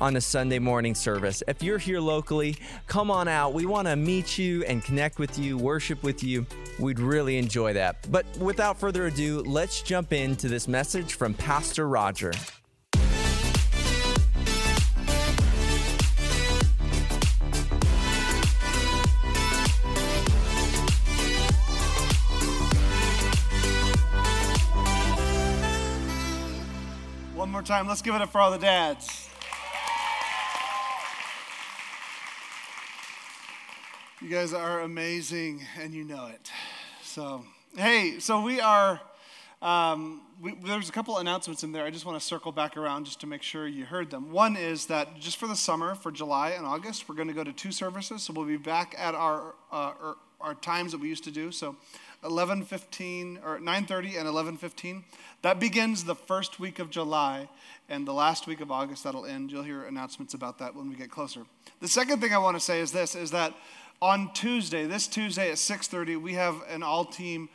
on a Sunday morning service. If you're here locally, come on out. We want to meet you and connect with you, worship with you. We'd really enjoy that. But without further ado, let's jump into this message from Pastor Roger. One more time, let's give it up for all the dads. You guys are amazing and you know it. So, hey, so we are, um, we, there's a couple announcements in there. I just want to circle back around just to make sure you heard them. One is that just for the summer, for July and August, we're going to go to two services. So we'll be back at our, uh, our, our times that we used to do. So 11:15 or 9:30 and 11:15. That begins the first week of July and the last week of August that'll end. You'll hear announcements about that when we get closer. The second thing I want to say is this is that on Tuesday, this Tuesday at 6:30, we have an all-team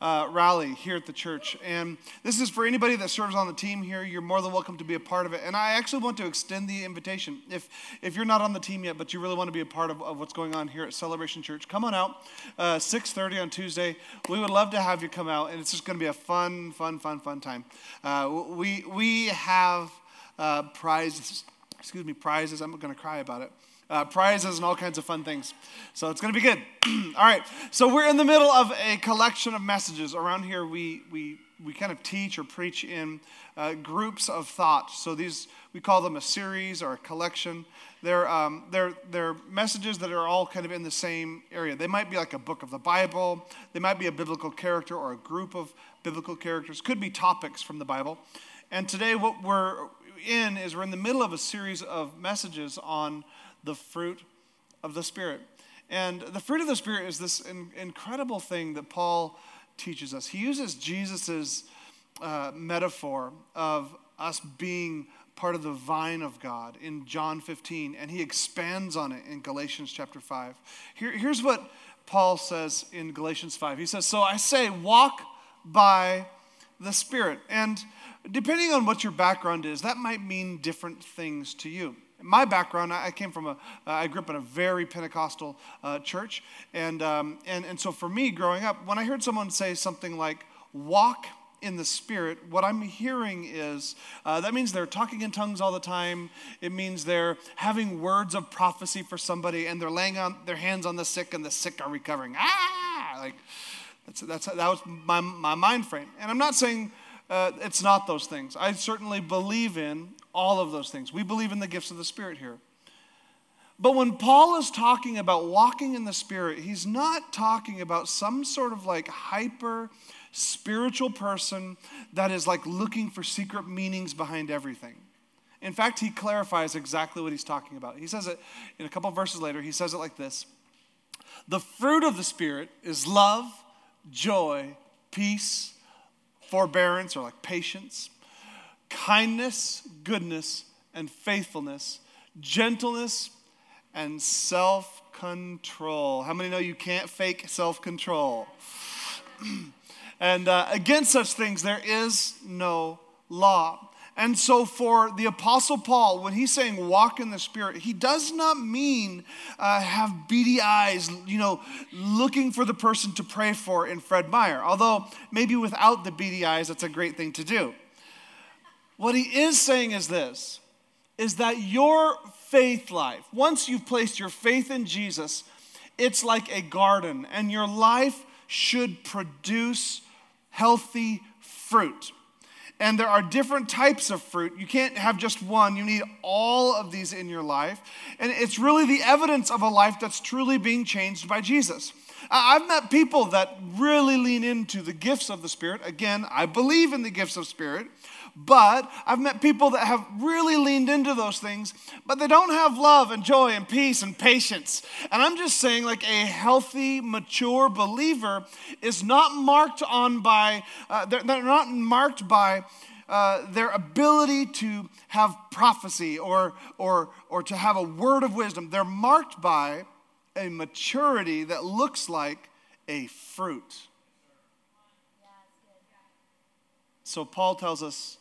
uh, rally here at the church, and this is for anybody that serves on the team here. You're more than welcome to be a part of it. And I actually want to extend the invitation. If if you're not on the team yet, but you really want to be a part of, of what's going on here at Celebration Church, come on out. Uh, 6:30 on Tuesday. We would love to have you come out, and it's just going to be a fun, fun, fun, fun time. Uh, we we have uh, prizes. Excuse me, prizes. I'm going to cry about it uh, prizes and all kinds of fun things. So it's going to be good. all right. So we're in the middle of a collection of messages. Around here, we, we, we kind of teach or preach in uh, groups of thought. So these, we call them a series or a collection. They're, um, they're, they're messages that are all kind of in the same area. They might be like a book of the Bible, they might be a biblical character or a group of biblical characters, could be topics from the Bible. And today, what we're in is we're in the middle of a series of messages on the fruit of the Spirit. And the fruit of the Spirit is this in, incredible thing that Paul teaches us. He uses Jesus' uh, metaphor of us being part of the vine of God in John 15, and he expands on it in Galatians chapter 5. Here, here's what Paul says in Galatians 5. He says, So I say, walk by the Spirit. And depending on what your background is, that might mean different things to you my background, I came from a, I grew up in a very Pentecostal uh, church. And, um, and, and so for me, growing up, when I heard someone say something like, walk in the Spirit, what I'm hearing is uh, that means they're talking in tongues all the time. It means they're having words of prophecy for somebody and they're laying on their hands on the sick and the sick are recovering. Ah! Like, that's, that's, that was my, my mind frame. And I'm not saying uh, it's not those things. I certainly believe in all of those things. We believe in the gifts of the Spirit here. But when Paul is talking about walking in the Spirit, he's not talking about some sort of like hyper spiritual person that is like looking for secret meanings behind everything. In fact, he clarifies exactly what he's talking about. He says it in a couple verses later, he says it like this The fruit of the Spirit is love, joy, peace, forbearance, or like patience kindness, goodness, and faithfulness, gentleness, and self control. How many know you can't fake self control? and uh, against such things, there is no law. And so, for the Apostle Paul, when he's saying walk in the Spirit, he does not mean uh, have beady eyes, you know, looking for the person to pray for in Fred Meyer. Although, maybe without the beady eyes, that's a great thing to do. What he is saying is this is that your faith life, once you've placed your faith in Jesus, it's like a garden, and your life should produce healthy fruit. And there are different types of fruit. You can't have just one, you need all of these in your life. And it's really the evidence of a life that's truly being changed by Jesus. I've met people that really lean into the gifts of the Spirit. Again, I believe in the gifts of Spirit, But I've met people that have really leaned into those things, but they don't have love and joy and peace and patience. And I'm just saying, like a healthy, mature believer is not marked on by, uh, they're, they're not marked by uh, their ability to have prophecy or, or, or to have a word of wisdom. They're marked by a maturity that looks like a fruit. So Paul tells us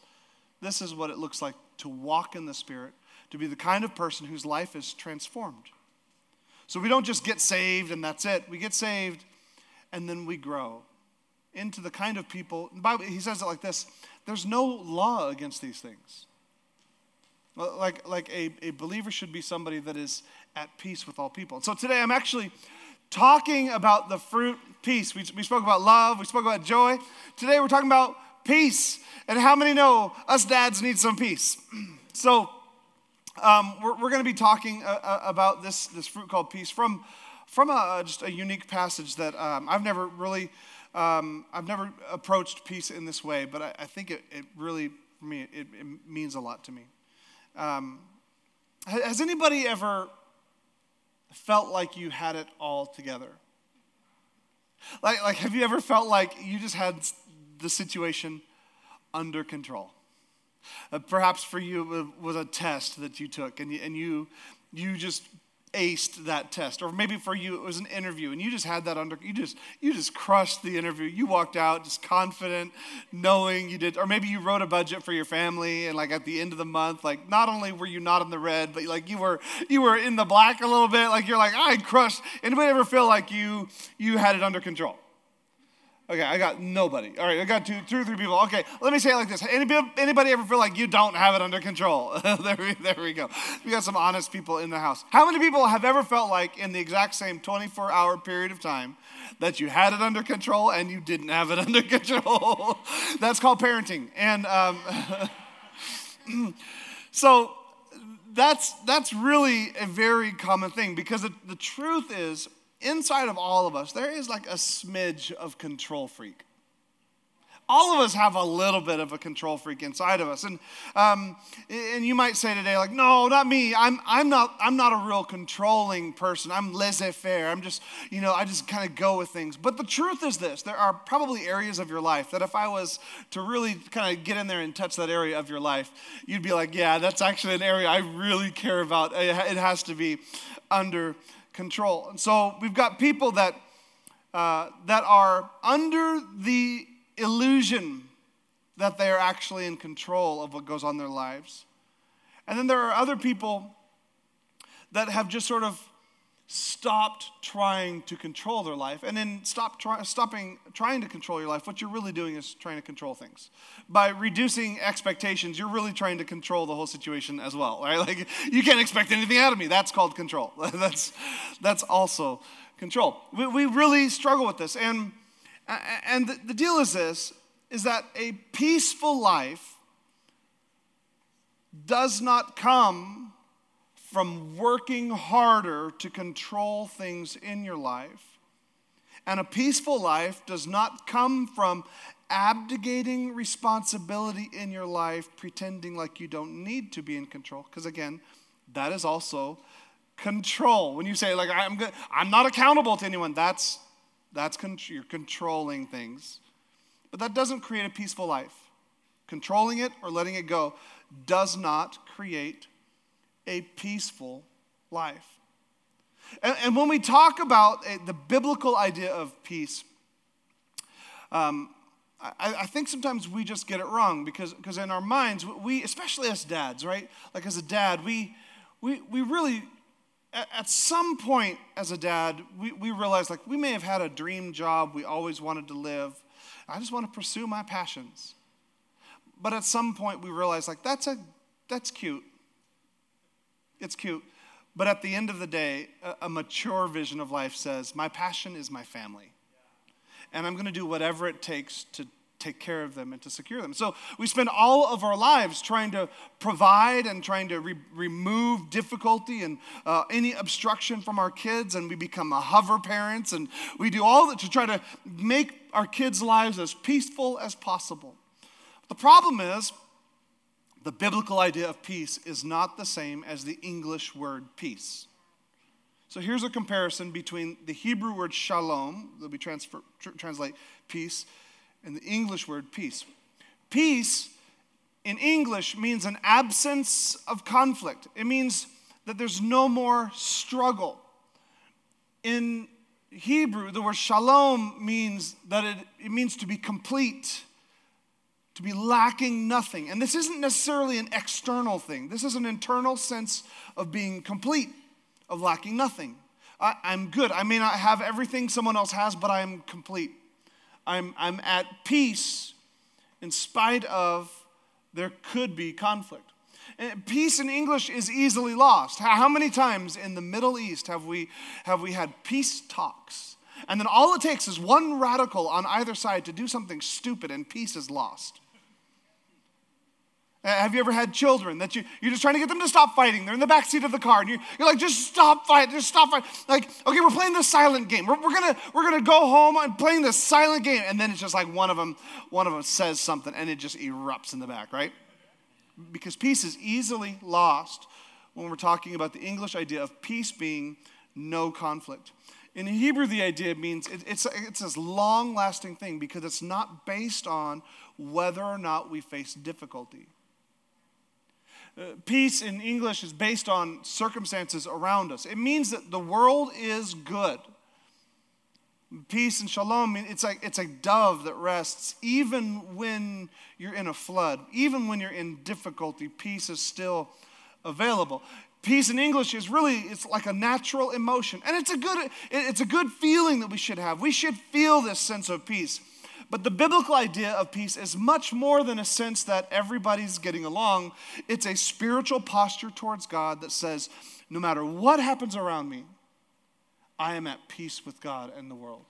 this is what it looks like to walk in the Spirit, to be the kind of person whose life is transformed. So we don't just get saved and that's it. We get saved and then we grow into the kind of people. Bible, he says it like this there's no law against these things. Like, like a, a believer should be somebody that is at peace with all people. So today I'm actually talking about the fruit peace. We, we spoke about love, we spoke about joy. Today we're talking about peace. And how many know us dads need some peace? So, um, we're, we're going to be talking uh, uh, about this, this fruit called peace from, from a, just a unique passage that um, I've never really, um, I've never approached peace in this way, but I, I think it, it really, for me, it, it means a lot to me. Um, has anybody ever felt like you had it all together? Like, like, have you ever felt like you just had the situation under control. Uh, perhaps for you it was a test that you took and you, and you, you just aced that test. Or maybe for you it was an interview and you just had that under you just you just crushed the interview. You walked out just confident knowing you did or maybe you wrote a budget for your family and like at the end of the month like not only were you not in the red but like you were you were in the black a little bit. Like you're like i crushed anybody ever feel like you you had it under control Okay, I got nobody. All right, I got two, two or three people. Okay, let me say it like this. Anybody, anybody ever feel like you don't have it under control? there, we, there we go. We got some honest people in the house. How many people have ever felt like in the exact same 24 hour period of time that you had it under control and you didn't have it under control? That's called parenting. And um, so that's, that's really a very common thing because the, the truth is inside of all of us, there is like a smidge of control freak. All of us have a little bit of a control freak inside of us, and um, and you might say today, like, no, not me. I'm I'm not I'm not a real controlling person. I'm laissez-faire. I'm just you know I just kind of go with things. But the truth is this: there are probably areas of your life that if I was to really kind of get in there and touch that area of your life, you'd be like, yeah, that's actually an area I really care about. It has to be under control. And so we've got people that, uh, that are under the illusion that they are actually in control of what goes on in their lives. And then there are other people that have just sort of stopped trying to control their life and then stop try, stopping trying to control your life what you're really doing is trying to control things. By reducing expectations you're really trying to control the whole situation as well right? Like you can't expect anything out of me. That's called control. That's that's also control. We, we really struggle with this. And and the, the deal is this is that a peaceful life does not come from working harder to control things in your life. And a peaceful life does not come from abdicating responsibility in your life, pretending like you don't need to be in control. Because again, that is also control. When you say, like, I'm, good, I'm not accountable to anyone, that's, that's con- you're controlling things. But that doesn't create a peaceful life. Controlling it or letting it go does not create a peaceful life. And, and when we talk about a, the biblical idea of peace, um, I, I, think sometimes we just get it wrong because, because in our minds, we, especially as dads, right? Like as a dad, we, we, we really, at, at some point as a dad, we, we realize like we may have had a dream job we always wanted to live. I just want to pursue my passions. But at some point, we realize like that's a that's cute it's cute. But at the end of the day, a, mature vision of life says, My passion is my family. And I'm going to do whatever it takes to take care of them and to secure them. So we spend all of our lives trying to provide and trying to re- remove difficulty and uh, any obstruction from our kids, and we become a hover parents, and we do all that to try to make our kids' lives as peaceful as possible. The problem is, the biblical idea of peace is not the same as the English word peace. So here's a comparison between the Hebrew word shalom, that we transfer, tr- translate peace, and the English word peace. Peace in English means an absence of conflict, it means that there's no more struggle. In Hebrew, the word shalom means that it, it means to be complete to be lacking nothing. And this isn't necessarily an external thing, this is an internal sense of being complete, of lacking nothing. I, am good. I may not have everything someone else has, but I'm complete. I'm, I'm at peace in spite of there could be conflict. And peace in English is easily lost. How many times in the Middle East have we, have we had peace talks? And then all it takes is one radical on either side to do something stupid, and peace is lost. Uh, have you ever had children that you, you're just trying to get them to stop fighting? They're in the back seat of the car, and you're, you're like, just stop fighting, just stop fighting. Like, okay, we're playing this silent game. We're, we're, gonna, we're gonna go home and playing this silent game. And then it's just like one of them, one of them says something, and it just erupts in the back, right? Because peace is easily lost when we're talking about the English idea of peace being no conflict. In Hebrew, the idea means it, it's, it's this long lasting thing because it's not based on whether or not we face difficulty. Uh, peace in English is based on circumstances around us. It means that the world is good. Peace and shalom, it's like, it's a dove that rests even when you're in a flood, even when you're in difficulty, peace is still available. Peace in English is really, it's like a natural emotion. And it's a good, it's a good feeling that we should have. We should feel this sense of peace. But the biblical idea of peace is much more than a sense that everybody's getting along. It's a spiritual posture towards God that says, no matter what happens around me, I am at peace with God and the world.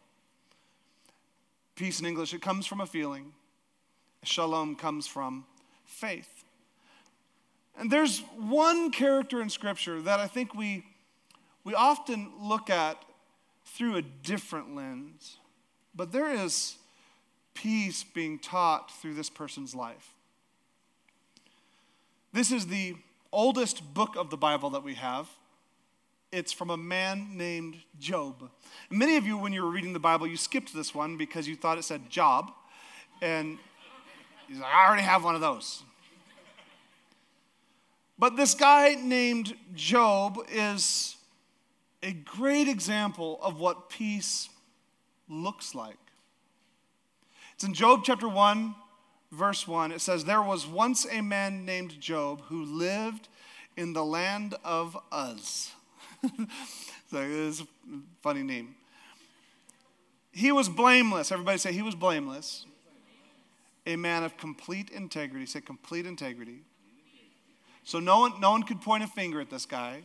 Peace in English, it comes from a feeling. Shalom comes from faith. And there's one character in Scripture that I think we, we often look at through a different lens. But there is peace being taught through this person's life. This is the oldest book of the Bible that we have. It's from a man named Job. many of you, when you were reading the Bible, you skipped this one because you thought it said job. And he's like, I already have one of those. But this guy named Job is a great example of what peace looks like. It's in Job chapter 1, verse 1. It says, There was once a man named Job who lived in the land of Uz. so it's a funny name. He was blameless. Everybody say he was blameless. A man of complete integrity. Say complete integrity. So no one, no one could point a finger at this guy.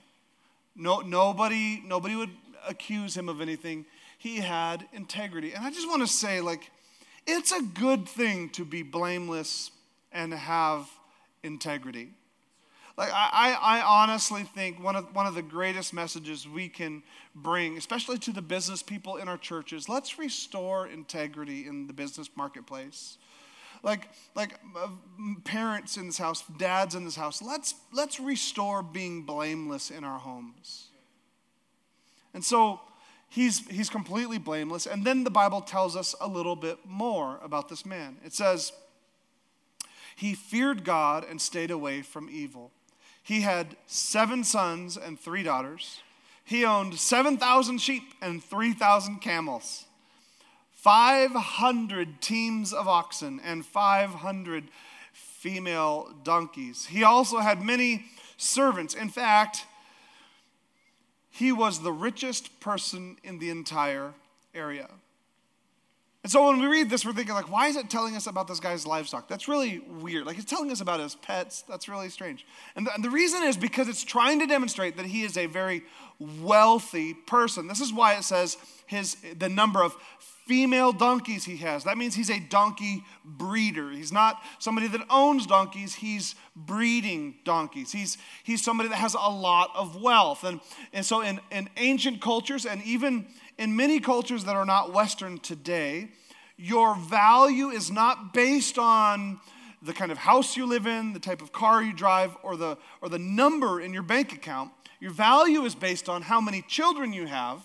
No, nobody, nobody would accuse him of anything. He had integrity. And I just want to say, like, it's a good thing to be blameless and have integrity. Like, I, I honestly think one of, one of the greatest messages we can bring, especially to the business people in our churches, let's restore integrity in the business marketplace. Like, like uh, parents in this house, dads in this house, let's, let's restore being blameless in our homes. And so, he's, he's completely blameless. And then the Bible tells us a little bit more about this man. It says, He feared God and stayed away from evil. He had seven sons and three daughters. He owned 7,000 sheep and 3,000 camels, 500 teams of oxen, and 500 female donkeys. He also had many servants. In fact, he was the richest person in the entire area. And so when we read this, we're thinking, like, why is it telling us about this guy's livestock? That's really weird. Like, it's telling us about his pets. That's really strange. And the, and the reason is because it's trying to demonstrate that he is a very wealthy person. This is why it says his the number of female donkeys he has. That means he's a donkey breeder. He's not somebody that owns donkeys, he's breeding donkeys. He's, he's somebody that has a lot of wealth. And, and so, in, in ancient cultures, and even in many cultures that are not Western today, your value is not based on the kind of house you live in, the type of car you drive, or the, or the number in your bank account. Your value is based on how many children you have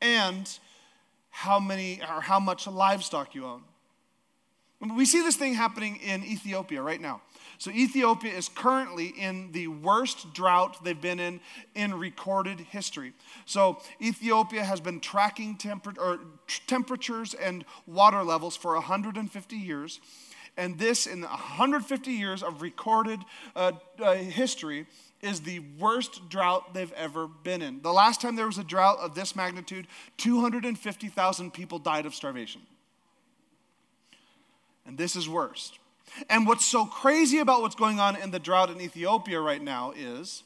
and how many or how much livestock you own. We see this thing happening in Ethiopia right now. So Ethiopia is currently in the worst drought they've been in in recorded history. So Ethiopia has been tracking temper- temperatures and water levels for 150 years. And this, in 150 years of recorded uh, uh, history, is the worst drought they've ever been in. The last time there was a drought of this magnitude, 250,000 people died of starvation. And this is worst. And what's so crazy about what's going on in the drought in Ethiopia right now is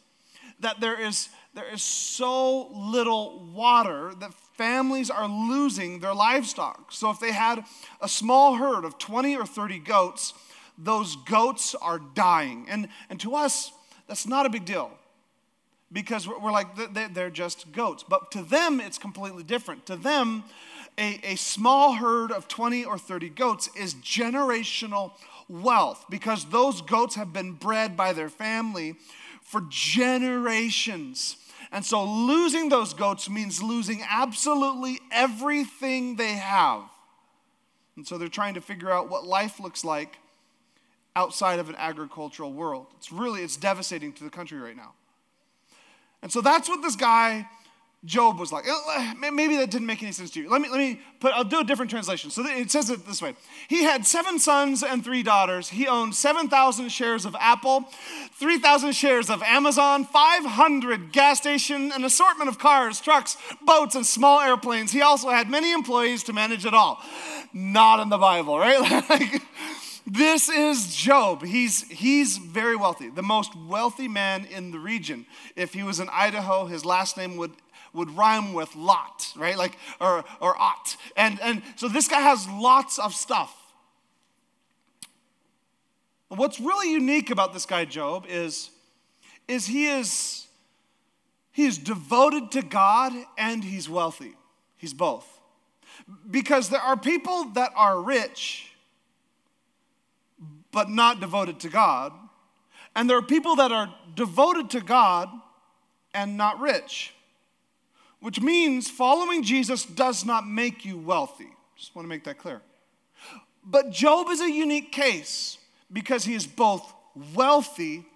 that there is, there is so little water that families are losing their livestock. So if they had a small herd of 20 or 30 goats, those goats are dying. And, and to us, that's not a big deal because we're like, they're just goats. But to them, it's completely different. To them, a, a small herd of 20 or 30 goats is generational wealth because those goats have been bred by their family for generations. And so losing those goats means losing absolutely everything they have. And so they're trying to figure out what life looks like outside of an agricultural world. It's really it's devastating to the country right now. And so that's what this guy Job was like. Uh, maybe that didn't make any sense to you. Let me, let me put, I'll do a different translation. So it says it this way He had seven sons and three daughters. He owned 7,000 shares of Apple, 3,000 shares of Amazon, 500 gas station, an assortment of cars, trucks, boats, and small airplanes. He also had many employees to manage it all. Not in the Bible, right? like, this is Job. He's, he's very wealthy, the most wealthy man in the region. If he was in Idaho, his last name would would rhyme with lot, right? Like, or, or ot. And, and so this guy has lots of stuff. What's really unique about this guy, Job, is, is he is he is devoted to God and he's wealthy. He's both. Because there are people that are rich but not devoted to God, and there are people that are devoted to God and not rich which means following Jesus does not make you wealthy. Just want to make that clear. But Job is a unique case because he is both wealthy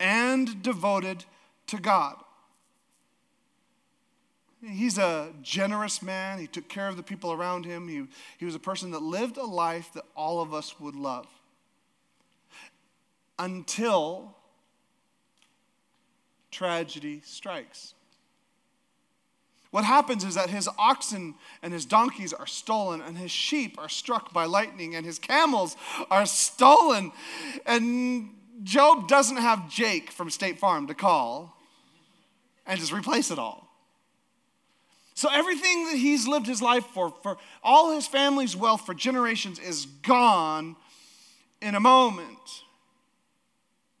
and devoted to God. He's a generous man. He took care of the people around him. He, he was a person that lived a life that all of us would love. Until tragedy strikes. What happens is that his oxen and his donkeys are stolen, and his sheep are struck by lightning, and his camels are stolen. And Job doesn't have Jake from State Farm to call and just replace it all. So everything that he's lived his life for, for all his family's wealth for generations, is gone in a moment.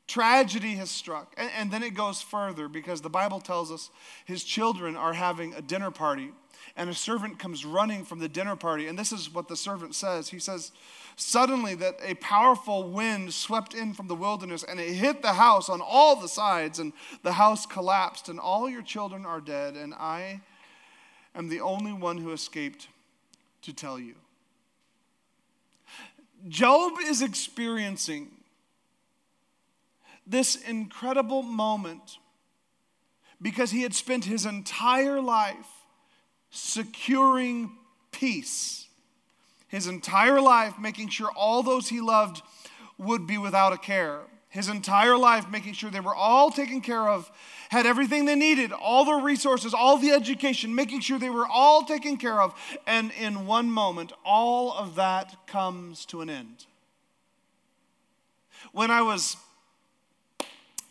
Tragedy has struck. And, and, then it goes further because the Bible tells us his children are having a dinner party. And a servant comes running from the dinner party. And this is what the servant says. He says, Suddenly, that a powerful wind swept in from the wilderness and it hit the house on all the sides, and the house collapsed, and all your children are dead, and I am the only one who escaped to tell you. Job is experiencing this incredible moment because he had spent his entire life securing peace. His entire life making sure all those he loved would be without a care. His entire life making sure they were all taken care of, had everything they needed, all the resources, all the education, making sure they were all taken care of. And in one moment, all of that comes to an end. When I was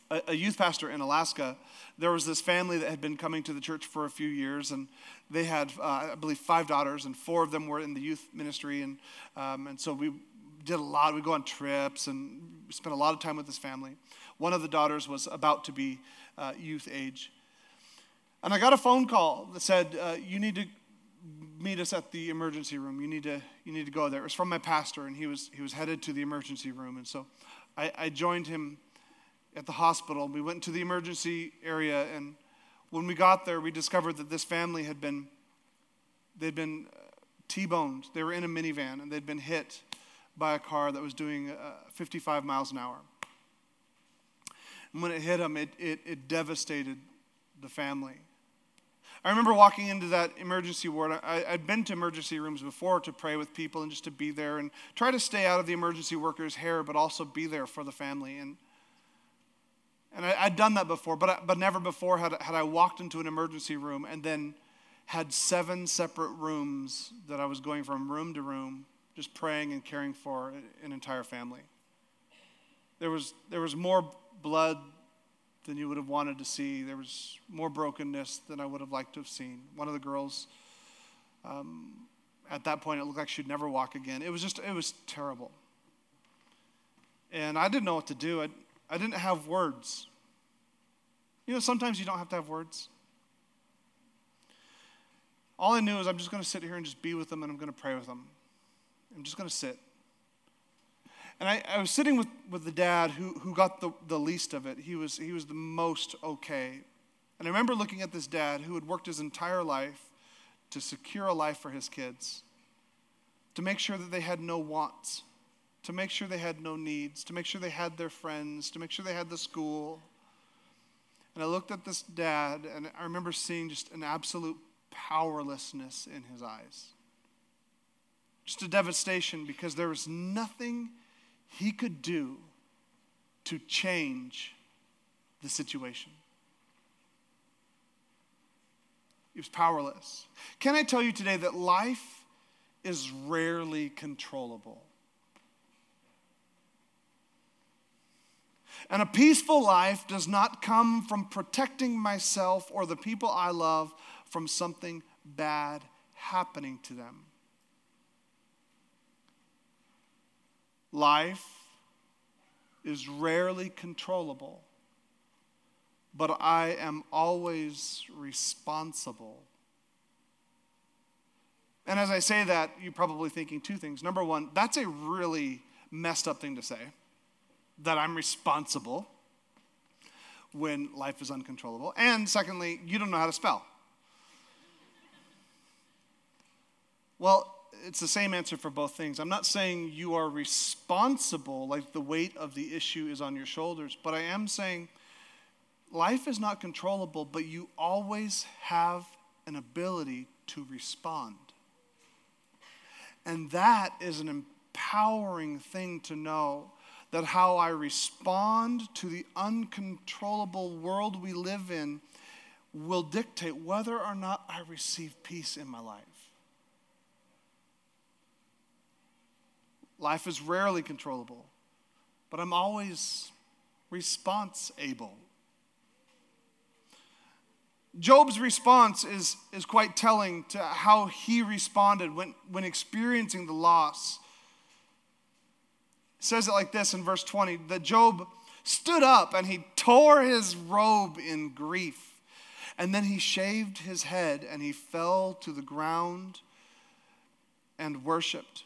a, youth pastor in Alaska, there was this family that had been coming to the church for a few years, and they had, uh, I believe, five daughters, and four of them were in the youth ministry, and um, and so we did a lot. We go on trips and spent a lot of time with this family. One of the daughters was about to be uh, youth age, and I got a phone call that said, uh, "You need to meet us at the emergency room. You need to, you need to go there. It was from my pastor, and he was, he was headed to the emergency room. And so I, I joined him at the hospital. We went to the emergency area, and when we got there, we discovered that this family had been, they'd been uh, T-boned. They were in a minivan, and they'd been hit by a car that was doing uh, 55 miles an hour. And when it hit them, it, it, it devastated the family. I remember walking into that emergency ward. I, had been to emergency rooms before to pray with people and just to be there and try to stay out of the emergency worker's hair, but also be there for the family. And, and I, had done that before, but, I, but never before had, had I walked into an emergency room and then had seven separate rooms that I was going from room to room, just praying and caring for an entire family. There was, there was more blood than you would have wanted to see. There was more brokenness than I would have liked to have seen. One of the girls, um, at that point, it looked like she'd never walk again. It was just, it was terrible. And I didn't know what to do. I, I didn't have words. You know, sometimes you don't have to have words. All I knew is I'm just going to sit here and just be with them and I'm going to pray with them. I'm just going to sit. And I, I was sitting with, with the dad who, who got the, the least of it. He was, he was the most okay. And I remember looking at this dad who had worked his entire life to secure a life for his kids, to make sure that they had no wants, to make sure they had no needs, to make sure they had their friends, to make sure they had the school. And I looked at this dad, and I remember seeing just an absolute powerlessness in his eyes. Just a devastation because there was nothing he could do to change the situation. He was powerless. Can I tell you today that life is rarely controllable? And a peaceful life does not come from protecting myself or the people I love from something bad happening to them. Life is rarely controllable, but I am always responsible. And as I say that, you're probably thinking two things. Number one, that's a really messed up thing to say, that I'm responsible when life is uncontrollable. And secondly, you don't know how to spell. Well, it's the same answer for both things. I'm not saying you are responsible, like the weight of the issue is on your shoulders, but I am saying life is not controllable, but you always have an ability to respond. And that is an empowering thing to know that how I respond to the uncontrollable world we live in will dictate whether or not I receive peace in my life. Life is rarely controllable, but I'm always response able. Job's response is, is quite telling to how he responded when, when experiencing the loss. Says it like this in verse 20 that Job stood up and he tore his robe in grief. And then he shaved his head and he fell to the ground and worshiped.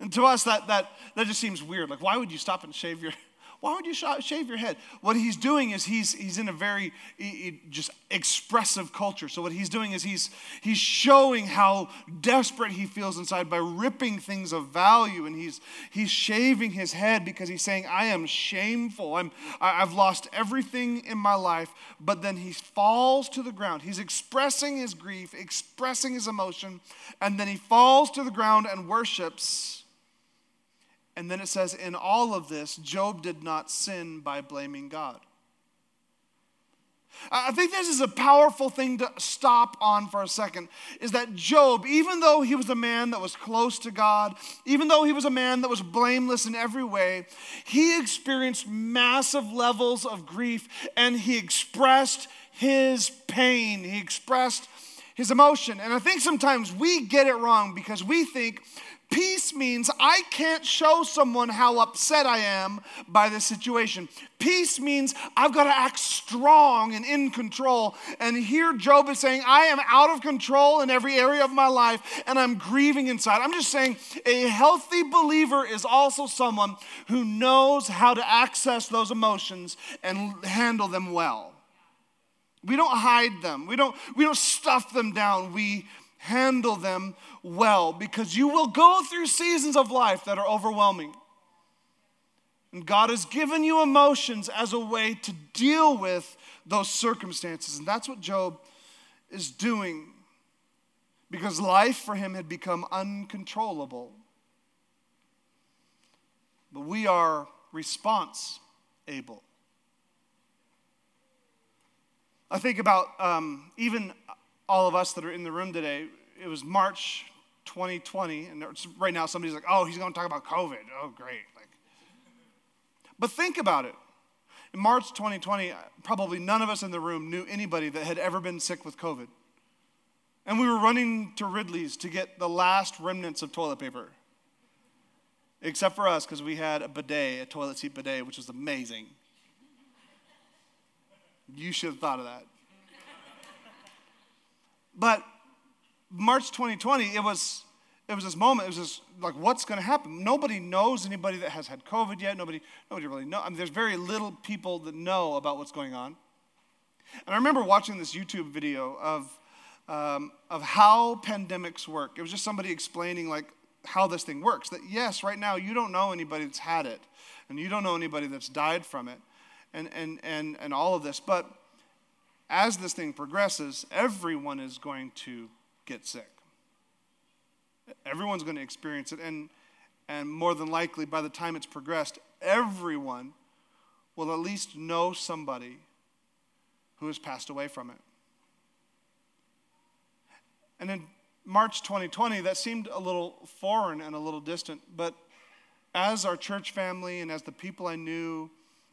And to us, that, that, that just seems weird. Like, why would you stop and shave your, why would you shave your head? What he's doing is he's, he's in a very just expressive culture. So what he's doing is he's, he's showing how desperate he feels inside by ripping things of value. And he's, he's shaving his head because he's saying, I am shameful. I'm, I've lost everything in my life. But then he falls to the ground. He's expressing his grief, expressing his emotion. And then he falls to the ground and worships and then it says, in all of this, Job did not sin by blaming God. I think this is a powerful thing to stop on for a second is that Job, even though he was a man that was close to God, even though he was a man that was blameless in every way, he experienced massive levels of grief and he expressed his pain. He expressed his emotion. And I think sometimes we get it wrong because we think peace means I can't show someone how upset I am by this situation. Peace means I've got to act strong and in control. And here Job is saying, I am out of control in every area of my life and I'm grieving inside. I'm just saying, a healthy believer is also someone who knows how to access those emotions and handle them well. We don't hide them. We don't, we don't stuff them down. We handle them well because you will go through seasons of life that are overwhelming. And God has given you emotions as a way to deal with those circumstances. And that's what Job is doing because life for him had become uncontrollable. But we are response able. I think about um, even all of us that are in the room today. It was March 2020, and right now somebody's like, "Oh, he's going to talk about COVID." Oh, great! Like, but think about it. In March 2020, probably none of us in the room knew anybody that had ever been sick with COVID, and we were running to Ridley's to get the last remnants of toilet paper. Except for us, because we had a bidet, a toilet seat bidet, which was amazing. You should have thought of that. But March 2020, it was it was this moment. It was just like, what's going to happen? Nobody knows anybody that has had COVID yet. Nobody, nobody really knows. I mean, there's very little people that know about what's going on. And I remember watching this YouTube video of um, of how pandemics work. It was just somebody explaining like how this thing works. That yes, right now you don't know anybody that's had it, and you don't know anybody that's died from it and, and, and, and all of this. But as this thing progresses, everyone is going to get sick. Everyone's going to experience it. And, and more than likely, by the time it's progressed, everyone will at least know somebody who has passed away from it. And in March 2020, that seemed a little foreign and a little distant, but as our church family and as the people I knew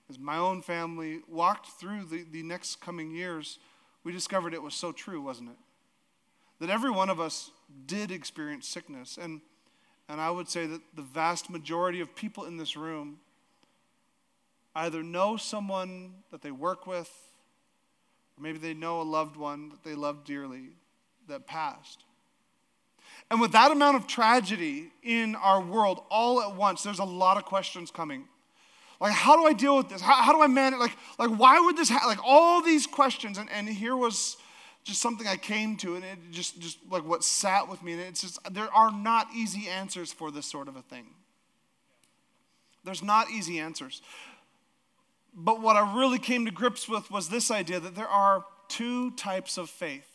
as my own family walked through the, the next coming years, we discovered it was so true, wasn't it? That every one of us did experience sickness. And, and I would say that the vast majority of people in this room either know someone that they work with, or maybe they know a loved one that they love dearly that passed. And with that amount of tragedy in our world all at once, there's a lot of questions coming. Like, how do I deal with this? How, how do I manage? Like, like, why would this happen? Like, all these questions. And, and here was just something I came to, and it just, just like what sat with me. And it's just, there are not easy answers for this sort of a thing. There's not easy answers. But what I really came to grips with was this idea that there are two types of faith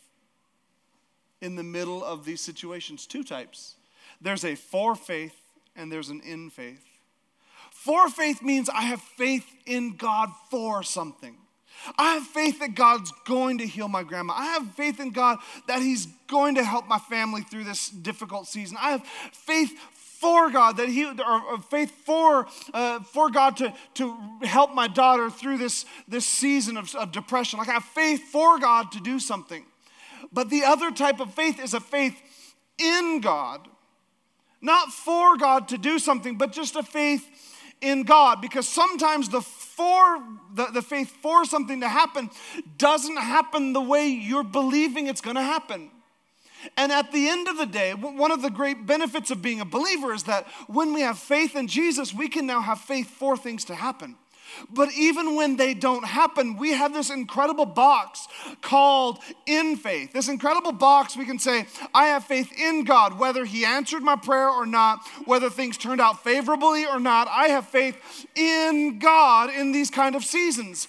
in the middle of these situations. Two types. There's a for faith and there's an in faith. For faith means I have faith in God for something. I have faith that God's going to heal my grandma. I have faith in God that He's going to help my family through this difficult season. I have faith for God that He, or faith for uh, for God to to help my daughter through this this season of, of depression. Like I have faith for God to do something. But the other type of faith is a faith in God, not for God to do something, but just a faith in God because sometimes the for the, the faith for something to happen doesn't happen the way you're believing it's going to happen. And at the end of the day, one of the great benefits of being a believer is that when we have faith in Jesus, we can now have faith for things to happen. But even when they don't happen, we have this incredible box called in faith. This incredible box, we can say, I have faith in God, whether He answered my prayer or not, whether things turned out favorably or not. I have faith in God in these kind of seasons.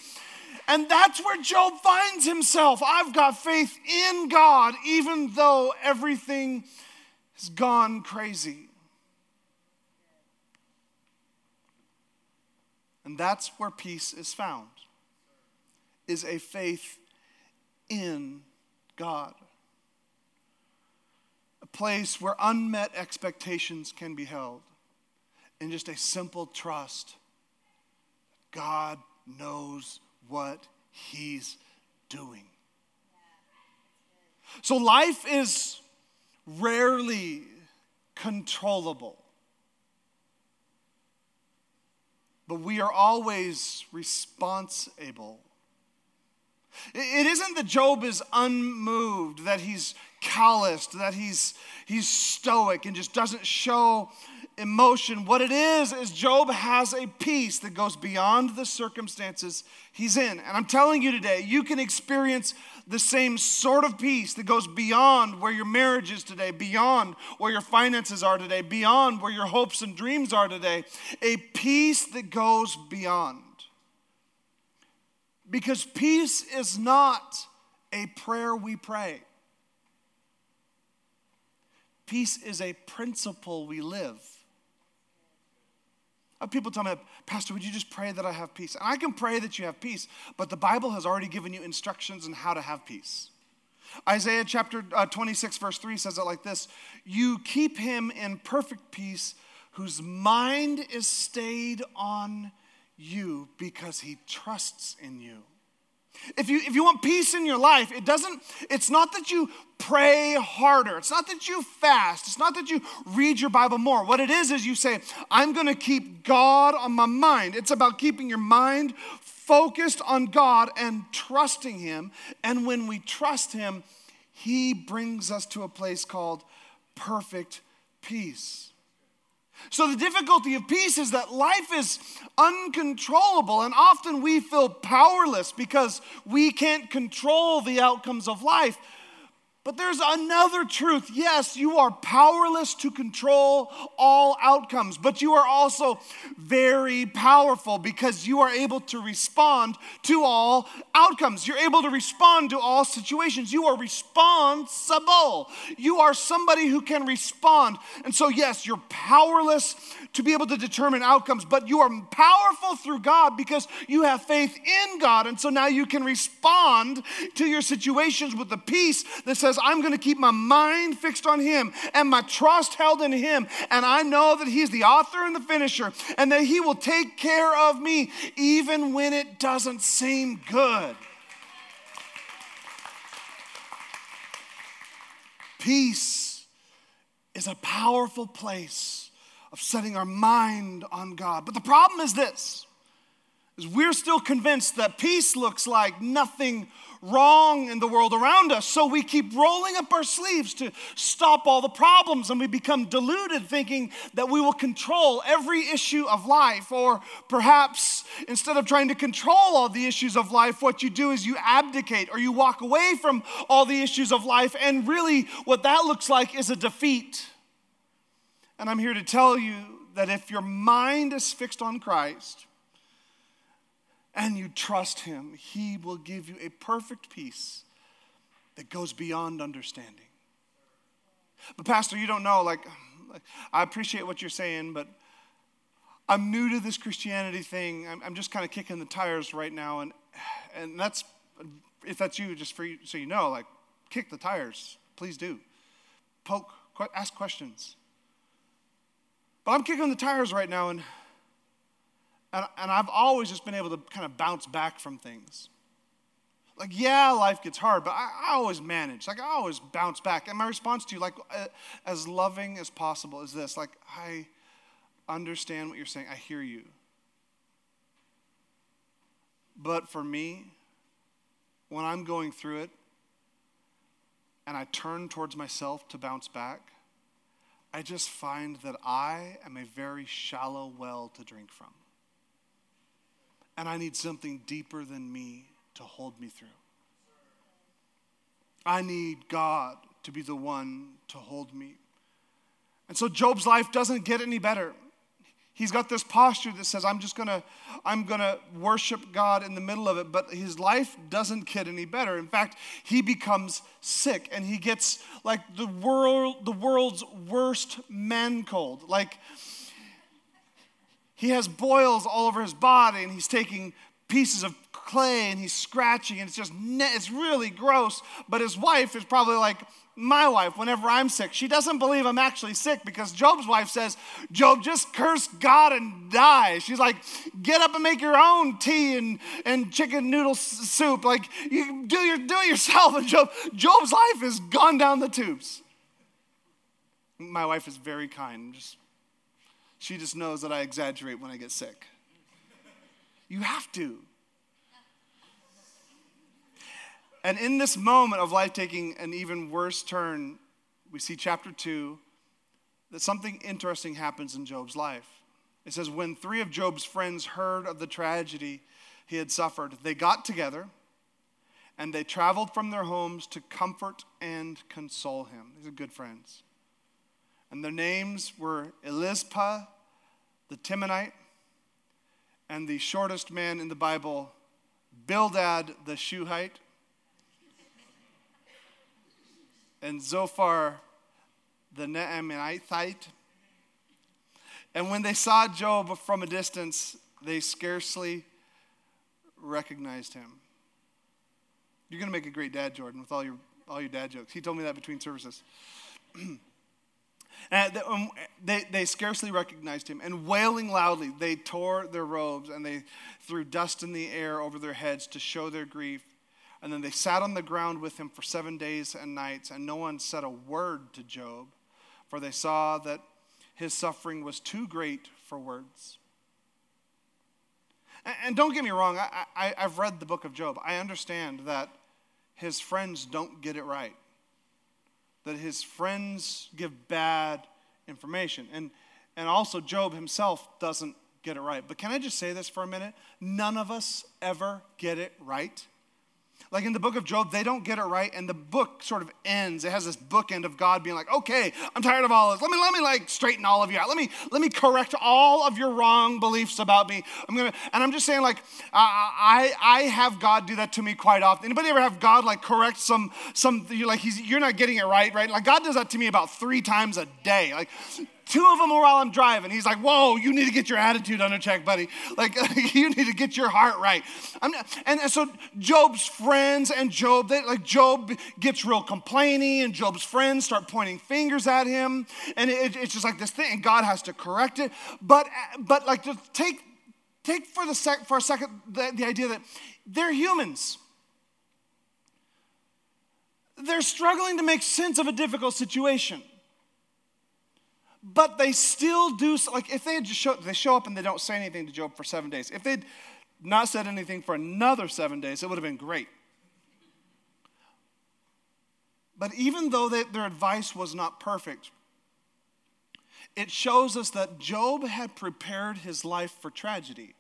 And that's where Job finds himself. I've got faith in God, even though everything has gone crazy. And that's where peace is found. Is a faith in God. A place where unmet expectations can be held. And just a simple trust. God knows what he's doing. So life is rarely controllable. But we are always responsible. It isn't that Job is unmoved, that he's calloused, that he's, he's stoic and just doesn't show emotion. What it is, is Job has a peace that goes beyond the circumstances he's in. And I'm telling you today, you can experience the same sort of peace that goes beyond where your marriage is today, beyond where your finances are today, beyond where your hopes and dreams are today. A peace that goes beyond. Because peace is not a prayer we pray. Peace is a principle we live. People tell me, Pastor, would you just pray that I have peace? And I can pray that you have peace, but the Bible has already given you instructions on how to have peace. Isaiah chapter uh, 26, verse 3 says it like this You keep him in perfect peace, whose mind is stayed on you because he trusts in you. If you, if you want peace in your life, it doesn't, it's not that you pray harder. It's not that you fast. It's not that you read your Bible more. What it is is you say, I'm going to keep God on my mind. It's about keeping your mind focused on God and trusting Him. And when we trust Him, He brings us to a place called perfect peace. So, the difficulty of peace is that life is uncontrollable, and often we feel powerless because we can't control the outcomes of life. But there's another truth. Yes, you are powerless to control all outcomes, but you are also very powerful because you are able to respond to all outcomes. You're able to respond to all situations. You are responsible. You are somebody who can respond. And so, yes, you're powerless to be able to determine outcomes, but you are powerful through God because you have faith in God. And so now you can respond to your situations with the peace that says, I'm going to keep my mind fixed on Him and my trust held in Him. And I know that He's the author and the finisher and that He will take care of me even when it doesn't seem good. Peace is a powerful place of setting our mind on God. But the problem is this is we're still convinced that peace looks like nothing wrong in the world around us. So we keep rolling up our sleeves to stop all the problems and we become deluded thinking that we will control every issue of life. Or perhaps instead of trying to control all the issues of life, what you do is you abdicate or you walk away from all the issues of life. And really, what that looks like is a defeat. And I'm here to tell you that if your mind is fixed on Christ and you trust Him, He will give you a perfect peace that goes beyond understanding. But, Pastor, you don't know, like, I appreciate what you're saying, but I'm new to this Christianity thing. I'm, I'm just kind of kicking the tires right now. And, and that's, if that's you, just for you, so you know, like, kick the tires. Please do. Poke, ask questions. But I'm kicking the tires right now, and, and, and I've always just been able to kind of bounce back from things. Like, yeah, life gets hard, but I, I always manage. Like, I always bounce back. And my response to you, like, uh, as loving as possible, is this like, I understand what you're saying, I hear you. But for me, when I'm going through it and I turn towards myself to bounce back, I just find that I am a very shallow well to drink from. And I need something deeper than me to hold me through. I need God to be the one to hold me. And so Job's life doesn't get any better. He's got this posture that says, I'm just gonna, I'm gonna worship God in the middle of it, but his life doesn't get any better. In fact, he becomes sick and he gets like the world, the world's worst man cold. Like he has boils all over his body and he's taking pieces of clay and he's scratching and it's just it's really gross. But his wife is probably like my wife whenever i'm sick. She doesn't believe i'm actually sick because job's wife says job just curse god and die. She's like get up and make your own tea and, and chicken noodle soup. Like you do, your, do it yourself. And job job's life has gone down the tubes. My wife is very kind just she just knows that i exaggerate when i get sick You have to. And in this moment of life taking an even worse turn, we see chapter 2 that something interesting happens in Job's life. It says, When three of Job's friends heard of the tragedy he had suffered, they got together and they traveled from their homes to comfort and console him. These are good friends. And their names were Eliphaz, the Temanite, and the shortest man in the Bible, Bildad the Shuhite, and Zophar the Naamathite. And when they saw Job from a distance, they scarcely recognized him. You're going to make a great dad, Jordan, with all your, all your dad jokes. He told me that between services. and they, um, they, they scarcely recognized him. And wailing loudly, they tore their robes and they threw dust in the air over their heads to show their grief. And then they sat on the ground with him for seven days and nights, and no one said a word to Job, for they saw that his suffering was too great for words. And don't get me wrong, I, I, have read the book of Job. I understand that his friends don't get it right, that his friends give bad information. And, and also, Job himself doesn't get it right. But can I just say this for a minute? None of us ever get it right. Like in the book of Job, they don't get it right, and the book sort of ends. It has this bookend of God being like, "Okay, I'm tired of all this. Let me let me like straighten all of you out. Let me let me correct all of your wrong beliefs about me. I'm gonna." And I'm just saying, like, I I have God do that to me quite often. Anybody ever have God like correct some some you're like he's you're not getting it right, right? Like God does that to me about three times a day. Like Two of them are while I'm driving. He's like, Whoa, you need to get your attitude under check, buddy. Like, you need to get your heart right. Not, and, so Job's friends and Job, they, like, Job gets real complaining, and Job's friends start pointing fingers at him. And it, it's just like this thing, and God has to correct it. But, but like, to take, take for, the sec, for a second the, the idea that they're humans they're struggling to make sense of a difficult situation but they still do like if they just show, they show up and they don't say anything to job for seven days if they'd not said anything for another seven days it would have been great. But even though they, their advice was not perfect it shows us that job had prepared his life for tragedy.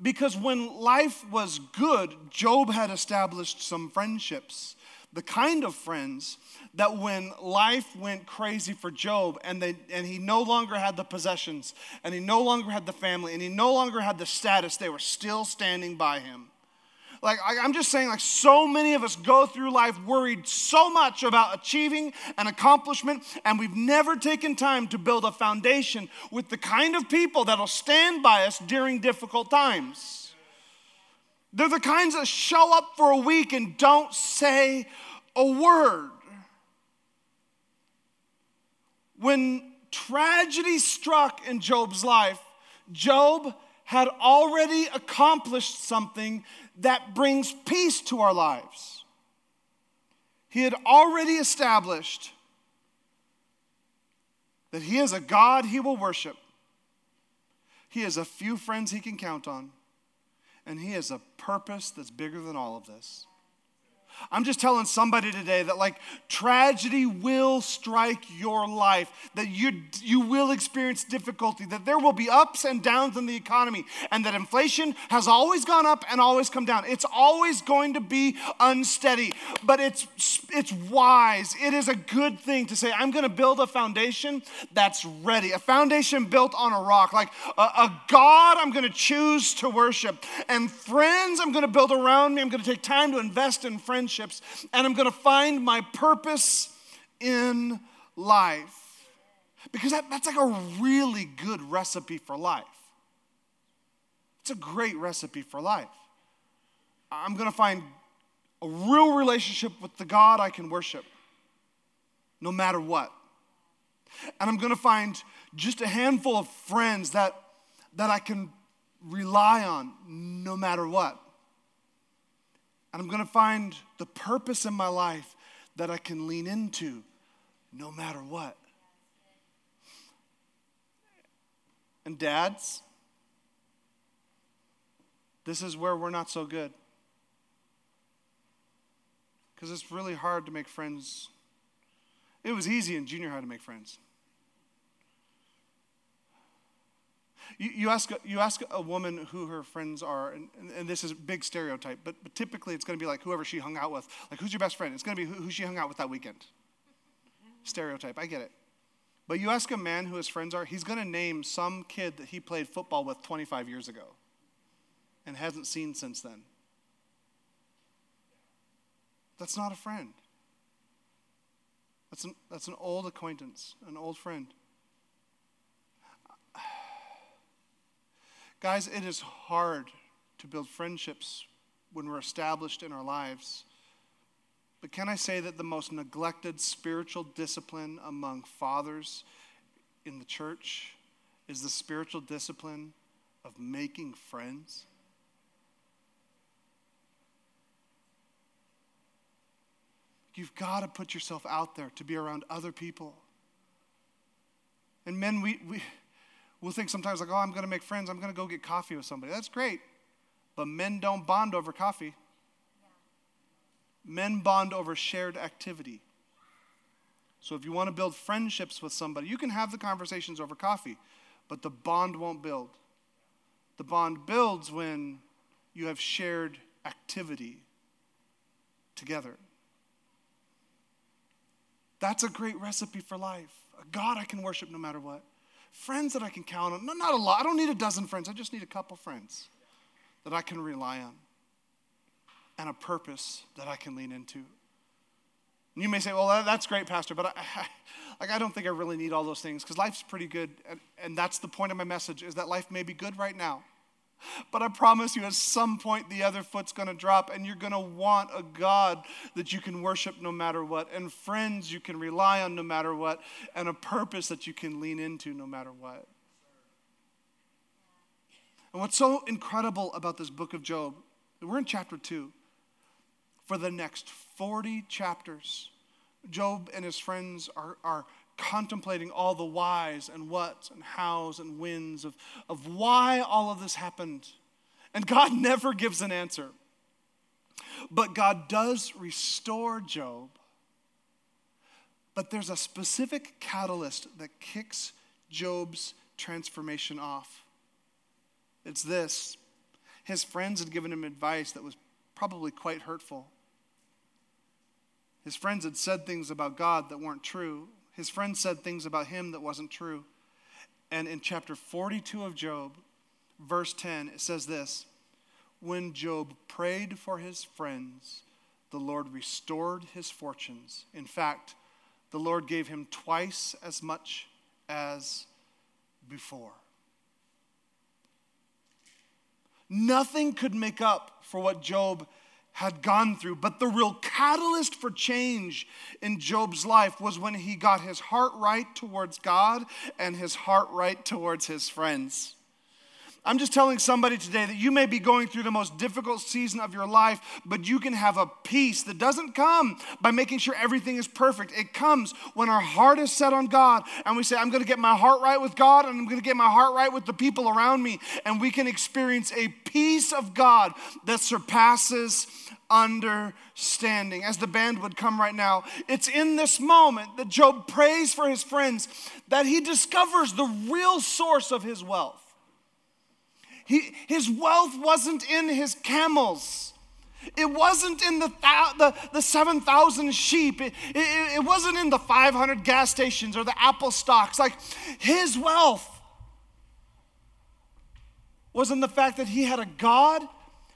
Because when life was good job had established some friendships the kind of friends that when life went crazy for Job and, they, and he no longer had the possessions and he no longer had the family and he no longer had the status, they were still standing by him. Like, I'm just saying, like, so many of us go through life worried so much about achieving an accomplishment, and we've never taken time to build a foundation with the kind of people that'll stand by us during difficult times. They're the kinds that show up for a week and don't say a word. When tragedy struck in Job's life, Job had already accomplished something that brings peace to our lives. He had already established that he is a God he will worship. He has a few friends he can count on, and he has a purpose that's bigger than all of this. I'm just telling somebody today that like tragedy will strike your life, that you, you will experience difficulty, that there will be ups and downs in the economy, and that inflation has always gone up and always come down. It's always going to be unsteady, but it's, it's wise. It is a good thing to say, I'm going to build a foundation that's ready, a foundation built on a rock, like a, a God I'm going to choose to worship, and friends I'm going to build around me. I'm going to take time to invest in friends friendships, and I'm going to find my purpose in life. Because that, that's like a really good recipe for life. It's a great recipe for life. I'm going to find a real relationship with the God I can worship no matter what. And I'm going to find just a handful of friends that, that I can rely on no matter what. And I'm going to find the purpose in my life that I can lean into no matter what. And dads, this is where we're not so good. Because it's really hard to make friends. It was easy in junior high to make friends. You, ask, you ask a woman who her friends are, and, and, and this is a big stereotype, but, but typically it's going to be like whoever she hung out with. Like, who's your best friend? It's going to be who, who she hung out with that weekend. Stereotype, I get it. But you ask a man who his friends are, he's going to name some kid that he played football with 25 years ago and hasn't seen since then. That's not a friend. That's an, that's an old acquaintance, an old friend. Guys, it is hard to build friendships when we're established in our lives. But can I say that the most neglected spiritual discipline among fathers in the church is the spiritual discipline of making friends? You've got to put yourself out there to be around other people. And men, we, we, We'll think sometimes, like, oh, I'm going to make friends. I'm going to go get coffee with somebody. That's great. But men don't bond over coffee, men bond over shared activity. So if you want to build friendships with somebody, you can have the conversations over coffee, but the bond won't build. The bond builds when you have shared activity together. That's a great recipe for life. A God I can worship no matter what friends that I can count on. not a lot. I don't need a dozen friends. I just need a couple friends that I can rely on and a purpose that I can lean into. And you may say, well, that's great, Pastor, but I, I, I don't think I really need all those things because life's pretty good. And, and that's the point of my message is that life may be good right now. But I promise you, at some point, the other foot's going to drop, and you're going to want a God that you can worship no matter what, and friends you can rely on no matter what, and a purpose that you can lean into no matter what. And what's so incredible about this book of Job, we're in chapter 2. For the next 40 chapters, Job and his friends are, are contemplating all the whys and whats and hows and whens of, of why all of this happened. And God never gives an answer. But God does restore Job. But there's a specific catalyst that kicks Job's transformation off. It's this his friends had given him advice that was probably quite hurtful. His friends had said things about God that weren't true. His friends said things about him that wasn't true. And in chapter 42 of Job, verse 10, it says this When Job prayed for his friends, the Lord restored his fortunes. In fact, the Lord gave him twice as much as before. Nothing could make up for what Job had gone through. But the real catalyst for change in Job's life was when he got his heart right towards God and his heart right towards his friends. I'm just telling somebody today that you may be going through the most difficult season of your life, but you can have a peace that doesn't come by making sure everything is perfect. It comes when our heart is set on God and we say, I'm going to get my heart right with God and I'm going to get my heart right with the people around me. And we can experience a peace of God that surpasses understanding. As the band would come right now, it's in this moment that Job prays for his friends that he discovers the real source of his wealth. He, his wealth wasn't in his camels. It wasn't in the, the, the 7,000 sheep. It, it, it wasn't in the 500 gas stations or the Apple stocks. Like his wealth was in the fact that he had a God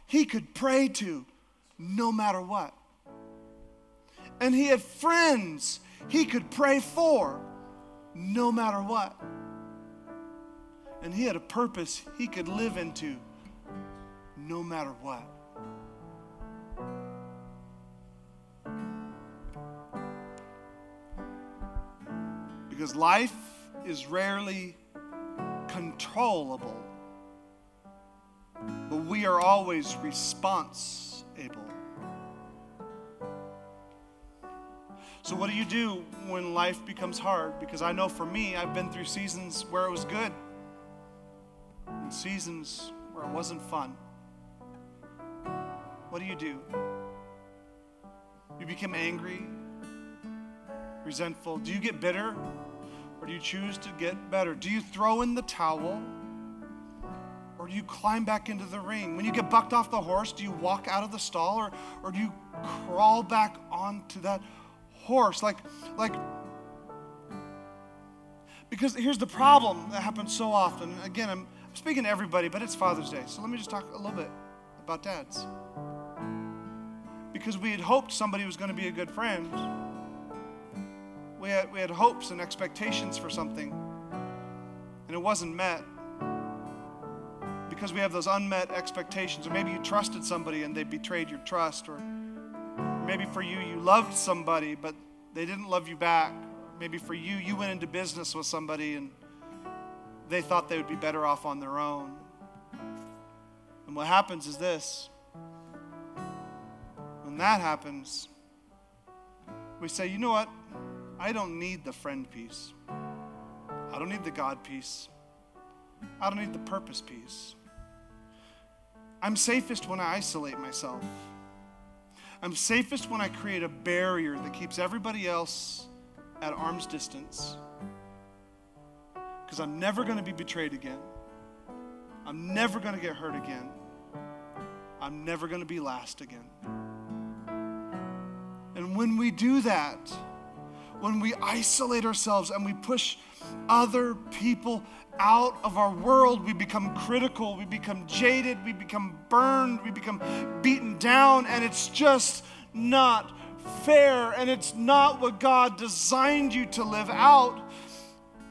he could pray to no matter what. And he had friends he could pray for no matter what and he had a purpose he could live into no matter what. Because life is rarely controllable, but we are always responsible. So, what do you do when life becomes hard? Because I know for me, I've been through seasons where it was good and seasons where it wasn't fun. what do you do? You become angry, resentful. Do you get bitter? Or do you choose to get better? Do you throw in the towel? Or do you climb back into the ring? When you get bucked off the horse, do you walk out of the stall or, or do you crawl back onto that horse? Like, like, because here's the problem that happens so often. Again, I'm speaking to everybody, but it's Father's Day. So let me just talk a little bit about dads. Because we had hoped somebody was going to be a good friend we had, we had hopes and expectations for something, and it wasn't met because we have those unmet expectations. Or maybe you trusted somebody and they betrayed your trust. Or maybe for you, you loved somebody, but they didn't love you back. Maybe for you, you went into business with somebody and they thought they would be better off on their own. And what happens is this when that happens, we say, you know what? I don't need the friend piece. I don't need the God piece. I don't need the purpose piece. I'm safest when I isolate myself. I'm safest when I create a barrier that keeps everybody else at arm's distance. Because I'm never going to be betrayed again. I'm never going to get hurt again. I'm never going to be last again. And when we do that, when we isolate ourselves and we push other people out of our world, we become critical, we become jaded, we become burned, we become beaten down, and it's just not fair and it's not what God designed you to live out.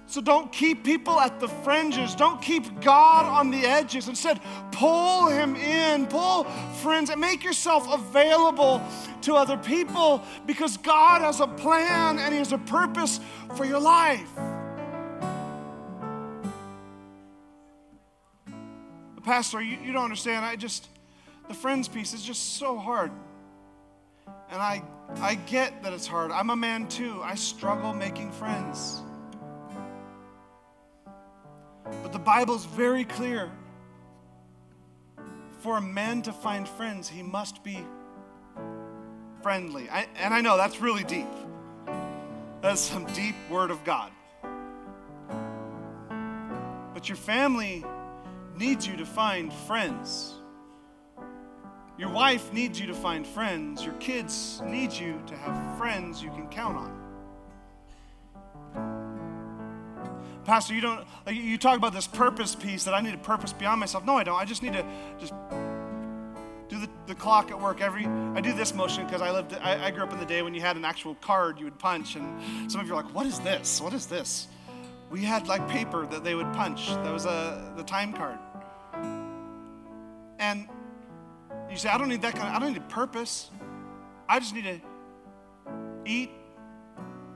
So don't keep people at the fringes. Don't keep God on the edges. Instead, pull him in, pull friends, and make yourself available to other people because God has a plan and he has a purpose for your life. Pastor, you, you don't understand. I just, the friends piece is just so hard. And I, I get that it's hard. I'm a man too. I struggle making friends. But the Bible's very clear. For a man to find friends, he must be friendly. I, and I know that's really deep. That's some deep word of God. But your family needs you to find friends. Your wife needs you to find friends. Your kids need you to have friends you can count on. Pastor, you don't, you talk about this purpose piece that I need a purpose beyond myself. No, I don't. I just need to just do the, the clock at work every, I do this motion because I lived, I, I grew up in the day when you had an actual card you would punch. And some of you are like, what is this? What is this? We had like paper that they would punch. That was a, the time card. And you say, I don't need that kind of, I don't need purpose. I just need to eat,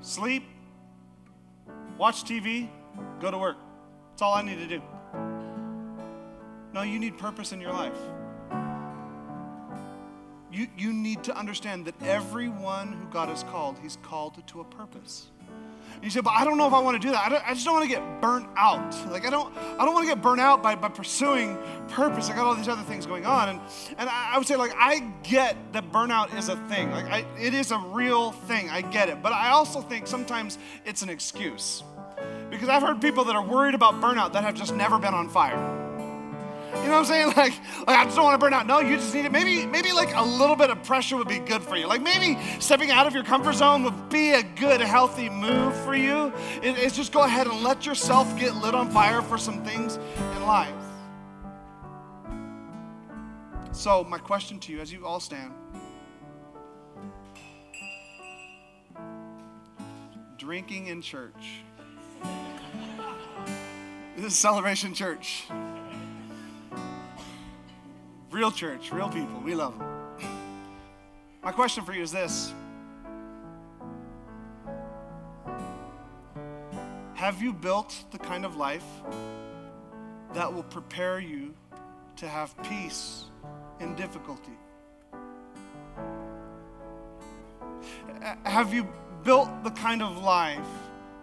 sleep, watch TV, Go to work. That's all I need to do. No, you need purpose in your life. You, you need to understand that everyone who God has called, He's called to a purpose. And you say, but I don't know if I want to do that. I, I just don't want to get burnt out. Like I don't, I don't want to get burnt out by, by pursuing purpose. I got all these other things going on. And, and I, I would say, like, I get that burnout is a thing. Like I, it is a real thing. I get it. But I also think sometimes it's an excuse. Because I've heard people that are worried about burnout that have just never been on fire. You know what I'm saying? Like, like I just don't want to burn out. No, you just need it. Maybe, maybe like a little bit of pressure would be good for you. Like maybe stepping out of your comfort zone would be a good, healthy move for you. It, it's just go ahead and let yourself get lit on fire for some things in life. So, my question to you as you all stand drinking in church. This is Celebration Church. Real church, real people. We love them. My question for you is this Have you built the kind of life that will prepare you to have peace in difficulty? Have you built the kind of life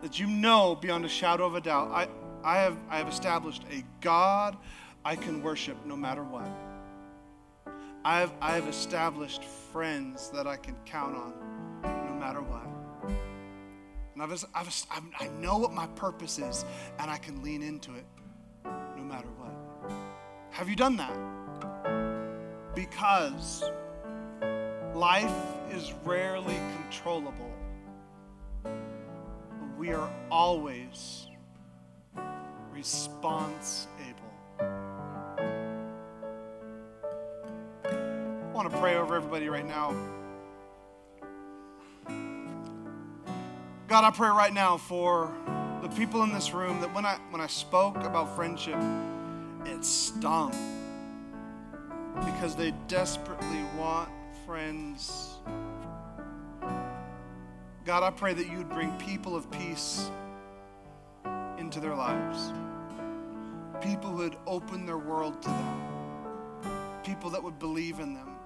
that you know beyond a shadow of a doubt? I, I have, I have established a God I can worship no matter what. I've, I've established friends that I can count on no matter what. And I've, I've, i know what my purpose is, and I can lean into it no matter what. Have you done that? Because life is rarely controllable, we are always responsible. I want to pray over everybody right now. God, I pray right now for the people in this room that when I when I spoke about friendship, it stung because they desperately want friends. God, I pray that you would bring people of peace into their lives. People who would open their world to them. People that would believe in them.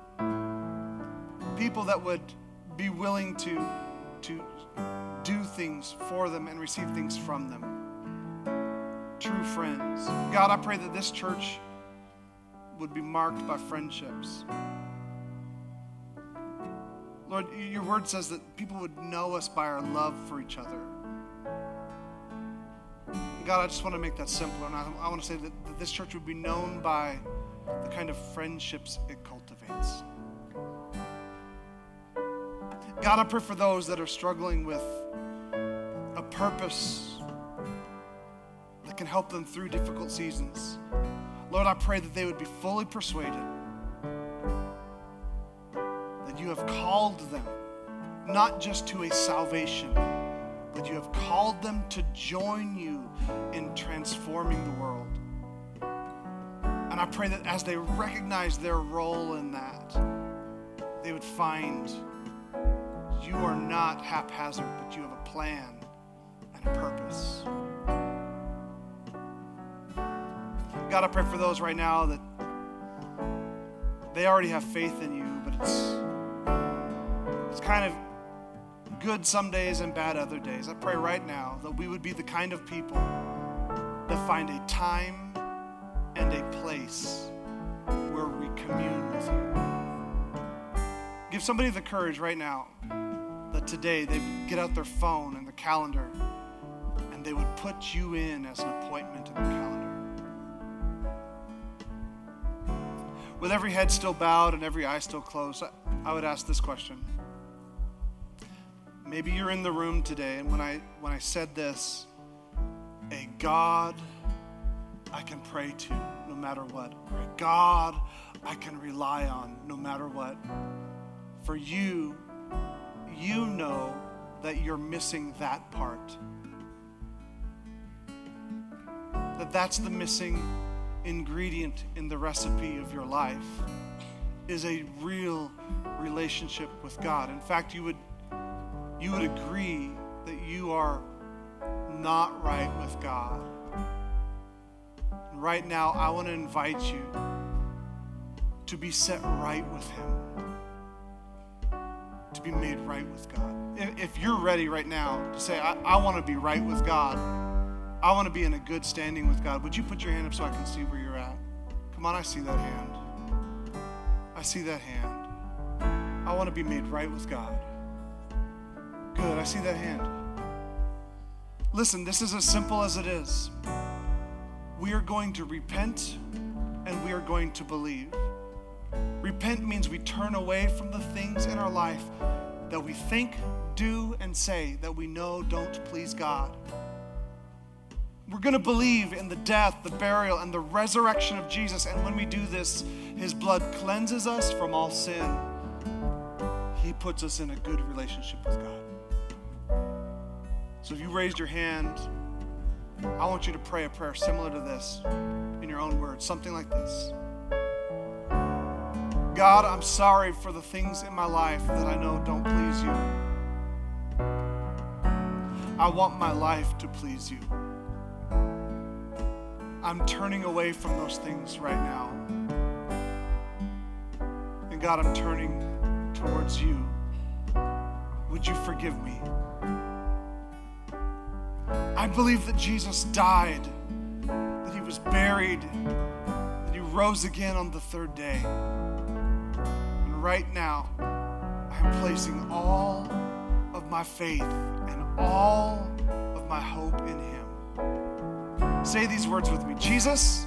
People that would be willing to, to do things for them and receive things from them. True friends. God, I pray that this church would be marked by friendships. Lord, your word says that people would know us by our love for each other. God, I just want to make that simpler. And I, I want to say that, that this church would be known by the kind of friendships it cultivates. God, I pray for those that are struggling with a purpose that can help them through difficult seasons. Lord, I pray that they would be fully persuaded you have called them not just to a salvation, but you have called them to join you in transforming the world. And I pray that as they recognize their role in that, they would find you are not haphazard, but you have a plan and a purpose. God, I pray for those right now that they already have faith in you, but it's it's kind of good some days and bad other days. I pray right now that we would be the kind of people that find a time and a place where we commune with you. Give somebody the courage right now that today they get out their phone and their calendar and they would put you in as an appointment in their calendar. With every head still bowed and every eye still closed, I would ask this question. Maybe you're in the room today, and when I when I said this, a God I can pray to no matter what, or a God I can rely on no matter what. For you, you know that you're missing that part. That that's the missing ingredient in the recipe of your life is a real relationship with God. In fact, you would you would agree that you are not right with God. And right now, I want to invite you to be set right with Him, to be made right with God. If, you're ready right now to say, I, I want to be right with God, I want to be in a good standing with God, would you put your hand up so I can see where you're at? Come on, I see that hand. I see that hand. I want to be made right with God. Good, I see that hand. Listen, this is as simple as it is. We are going to repent and we are going to believe. Repent means we turn away from the things in our life that we think, do, and say that we know don't please God. We're going to believe in the death, the burial, and the resurrection of Jesus. And when we do this, His blood cleanses us from all sin. He puts us in a good relationship with God. So if you raised your hand, I want you to pray a prayer similar to this in your own words, something like this. God, I'm sorry for the things in my life that I know don't please you. I want my life to please you. I'm turning away from those things right now. And God, I'm turning towards you. Would you forgive me? I believe that Jesus died, that he was buried, that he rose again on the third day. And right now, I am placing all of my faith and all of my hope in Him. Say these words with me Jesus,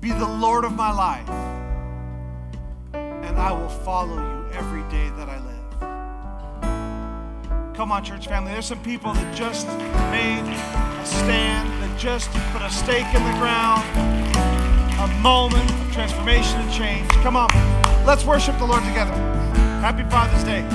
be the Lord of my life, and I will follow you every day that I live. Come on, church family. There's some people that just made a stand, that just put a stake in the ground, a moment of transformation and change. Come on, let's worship the Lord together. Happy Father's Day.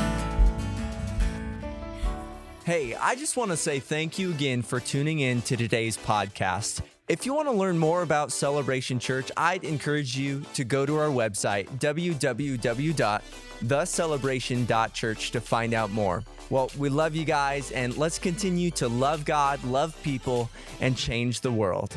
Hey, I just want to say thank you again for tuning in to today's podcast. If you want to learn more about Celebration Church, I'd encourage you to go to our website, www.thecelebration.church, to find out more. Well, we love you guys, and let's continue to love God, love people, and change the world.